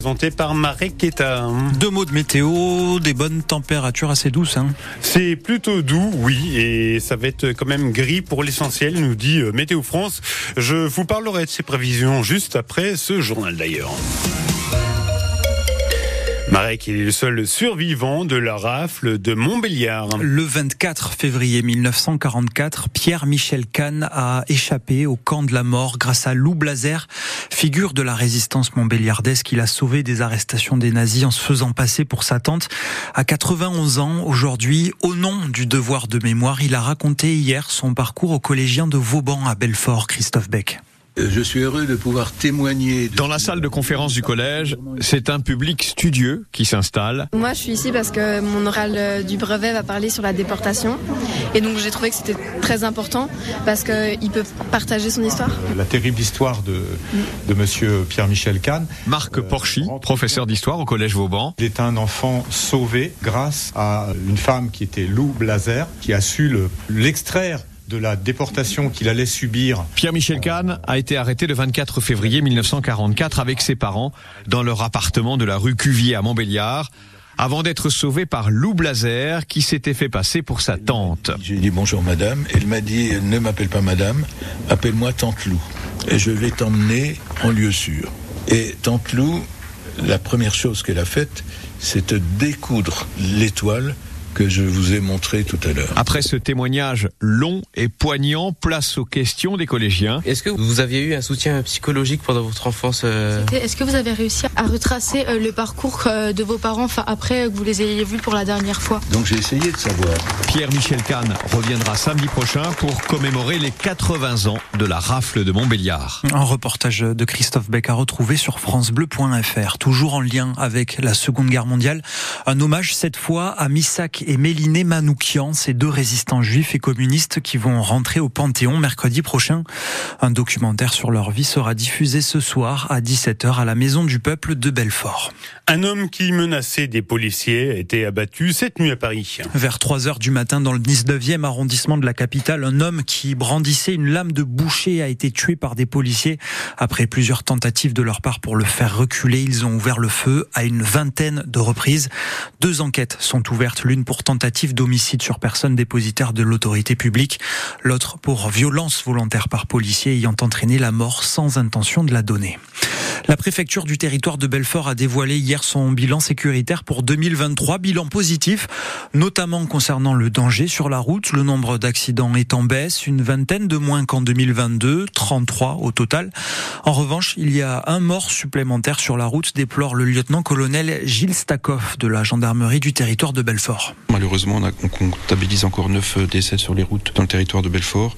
Présenté par Marek Keta. Deux mots de météo, des bonnes températures assez douces. Hein. C'est plutôt doux, oui, et ça va être quand même gris pour l'essentiel, nous dit euh, Météo France. Je vous parlerai de ces prévisions juste après ce journal d'ailleurs. Marek est le seul survivant de la rafle de Montbéliard. Le 24 février 1944, Pierre-Michel Kahn a échappé au camp de la mort grâce à Lou Blazer, figure de la résistance montbéliardaise qu'il a sauvé des arrestations des nazis en se faisant passer pour sa tante. À 91 ans, aujourd'hui, au nom du devoir de mémoire, il a raconté hier son parcours au collégien de Vauban à Belfort, Christophe Beck. Je suis heureux de pouvoir témoigner. Dans la salle de conférence du collège, c'est un public studieux qui s'installe. Moi, je suis ici parce que mon oral euh, du brevet va parler sur la déportation. Et donc, j'ai trouvé que c'était très important parce qu'il peut partager son histoire. La terrible histoire de, de monsieur Pierre-Michel Kahn. Marc Porchy, professeur d'histoire au collège Vauban. Il est un enfant sauvé grâce à une femme qui était Lou Blazer, qui a su l'extraire de la déportation qu'il allait subir. Pierre-Michel Kahn a été arrêté le 24 février 1944 avec ses parents dans leur appartement de la rue Cuvier à Montbéliard avant d'être sauvé par Lou Blazer qui s'était fait passer pour sa tante. J'ai dit bonjour madame, elle m'a dit ne m'appelle pas madame, appelle-moi tante Lou. Et je l'ai emmenée en lieu sûr. Et tante Lou, la première chose qu'elle a faite, c'est de découdre l'étoile que je vous ai montré tout à l'heure. Après ce témoignage long et poignant, place aux questions des collégiens. Est-ce que vous aviez eu un soutien psychologique pendant votre enfance euh Est-ce que vous avez réussi à retracer euh, le parcours euh, de vos parents après que vous les ayez vus pour la dernière fois? Donc j'ai essayé de savoir. Pierre-Michel Kahn reviendra samedi prochain pour commémorer les 80 ans de la rafle de Montbéliard. Un reportage de Christophe Beck à retrouver sur francebleu.fr, toujours en lien avec la Seconde Guerre mondiale. Un hommage cette fois à Missak et Méliné Manoukian, ces deux résistants juifs et communistes qui vont rentrer au Panthéon mercredi prochain. Un documentaire sur leur vie sera diffusé ce soir à 17h à la Maison du Peuple de Belfort. Un homme qui menaçait des policiers a été abattu cette nuit à Paris. Vers 3 h du matin dans le 19e arrondissement de la capitale, un homme qui brandissait une lame de boucher a été tué par des policiers. Après plusieurs tentatives de leur part pour le faire reculer, ils ont ouvert le feu à une vingtaine de reprises. Deux enquêtes sont ouvertes, l'une pour tentative d'homicide sur personne dépositaire de l'autorité publique, l'autre pour violence volontaire par policier ayant entraîné la mort sans intention de la donner. La préfecture du territoire de Belfort a dévoilé hier son bilan sécuritaire pour 2023, bilan positif, notamment concernant le danger sur la route. Le nombre d'accidents est en baisse, une vingtaine de moins qu'en 2022, 33 au total. En revanche, il y a un mort supplémentaire sur la route, déplore le lieutenant-colonel Gilles Stakov de la gendarmerie du territoire de Belfort. Malheureusement, on, comptabilise encore 9 décès sur les routes dans le territoire de Belfort.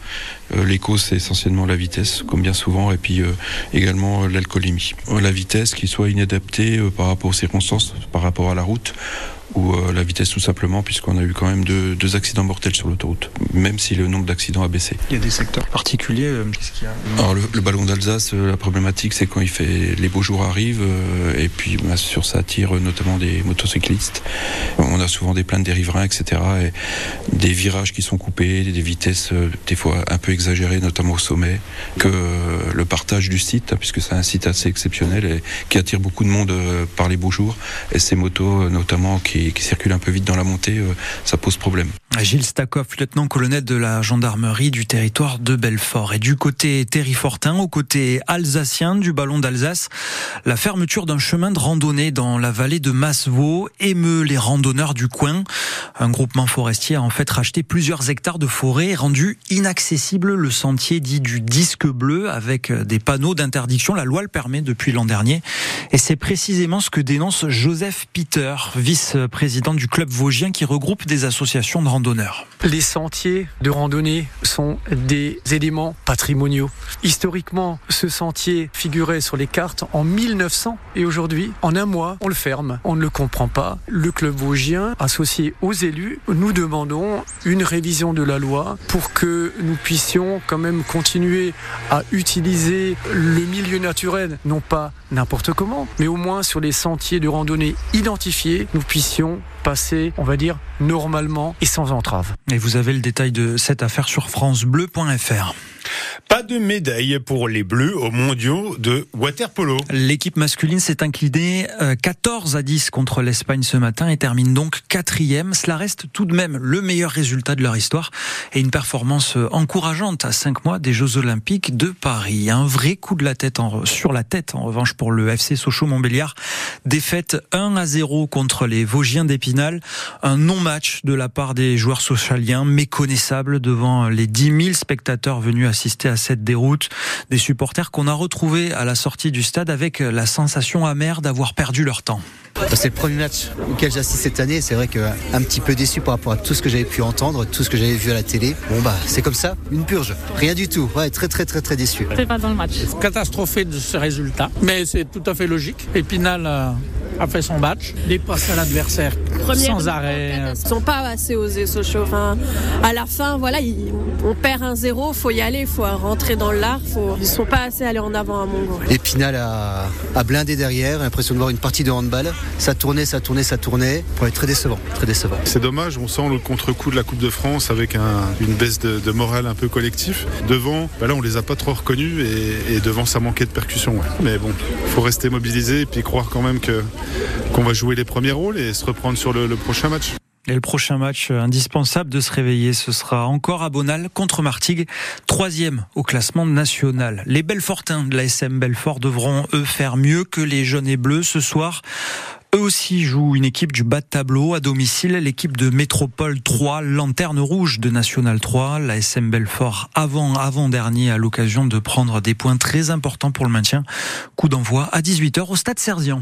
Euh, les causes, c'est essentiellement la vitesse, comme bien souvent, et puis euh, également euh, l'alcoolémie. La vitesse qui soit inadaptée par rapport aux circonstances, par rapport à la route, ou euh, la vitesse tout simplement, puisqu'on a eu quand même deux, deux accidents mortels sur l'autoroute, même si le nombre d'accidents a baissé. Il y a des secteurs particuliers euh, Qu'est-ce qu'il y a Alors le, le ballon d'Alsace, euh, la problématique c'est quand il fait les beaux jours arrivent, euh, et puis bah, sur ça attire notamment des motocyclistes. On a souvent des plaintes des riverains, etc. Et des virages qui sont coupés, des vitesses des fois un peu exagérées, notamment au sommet, que le partage du site, puisque c'est un site assez exceptionnel et qui attire beaucoup de monde par les beaux jours, et ces motos notamment qui qui, circule un peu vite dans la montée, euh, ça pose problème. Gilles Stakov, lieutenant-colonel de la gendarmerie du territoire de Belfort. Et du côté terrifortin, au côté alsacien du ballon d'Alsace, la fermeture d'un chemin de randonnée dans la vallée de Massevaux émeut les randonneurs du coin. Un groupement forestier a en fait racheté plusieurs hectares de forêt et rendu inaccessible le sentier dit du disque bleu avec des panneaux d'interdiction. La loi le permet depuis l'an dernier. Et c'est précisément ce que dénonce Joseph Peter, vice président du club vosgien qui regroupe des associations de Les sentiers de randonnée sont des éléments patrimoniaux. Historiquement, ce sentier figurait sur les cartes en 1900 et aujourd'hui, en un mois, on le ferme. On ne le comprend pas. Le club vosgien, associé aux élus, nous demandons une révision de la loi pour que nous puissions quand même continuer à utiliser le milieu naturel, non pas n'importe comment, mais au moins sur les sentiers de randonnée identifiés, nous puissions passer, on va dire, normalement et sans entrave. Et vous avez le détail de cette affaire sur francebleu.fr. Pas de médaille pour les Bleus aux mondiaux de waterpolo. L'équipe masculine s'est inclinée 14 à 10 contre l'Espagne ce matin et termine donc quatrième. Cela reste tout de même le meilleur résultat de leur histoire et une performance encourageante à 5 mois des Jeux Olympiques de Paris. Un vrai coup de la tête sur la tête en revanche pour le FC Sochaux-Montbéliard. Défaite 1 à 0 contre les Vosgiens d'Épinal. Un non-match de la part des joueurs socialiens méconnaissable devant les 10 000 spectateurs venus assister à cette déroute. Des supporters qu'on a retrouvés à la sortie du stade avec la sensation amère d'avoir perdu leur temps. C'est le premier match auquel j'assiste cette année. C'est vrai qu'un petit peu déçu par rapport à tout ce que j'avais pu entendre, tout ce que j'avais vu à la télé. Bon bah c'est comme ça, une purge. Rien du tout. Ouais, très très très très déçu. C'est pas dans le match. Catastrophé de ce résultat, mais c'est tout à fait logique. Épinal a fait son match, dépasse à l'adversaire sans arrêt. Ils sont pas assez osés Sochaux. Enfin, à la fin, voilà, on perd un zéro, faut y aller, faut rentrer dans l'art. Faut... Ils sont pas assez allés en avant à mon goût. Épinal a, a blindé derrière, l'impression de voir une partie de handball. Ça tournait, ça tournait, ça tournait. Ouais, très décevant, très décevant. C'est dommage, on sent le contre-coup de la Coupe de France avec un, une baisse de, de, morale un peu collectif. Devant, bah là on les a pas trop reconnus et, et devant ça manquait de percussion. Ouais. Mais bon, faut rester mobilisé et puis croire quand même que qu'on va jouer les premiers rôles et se reprendre sur le, prochain match. Et le prochain match indispensable de se réveiller, ce sera encore à Bonal contre Martigues, troisième au classement national. Les Belfortins de la SM Belfort devront eux faire mieux que les jaunes et bleus ce soir. Eux aussi jouent une équipe du bas de tableau à domicile, l'équipe de Métropole 3, lanterne rouge de National 3, la SM Belfort avant avant dernier à l'occasion de prendre des points très importants pour le maintien. Coup d'envoi à 18h au stade Serzian.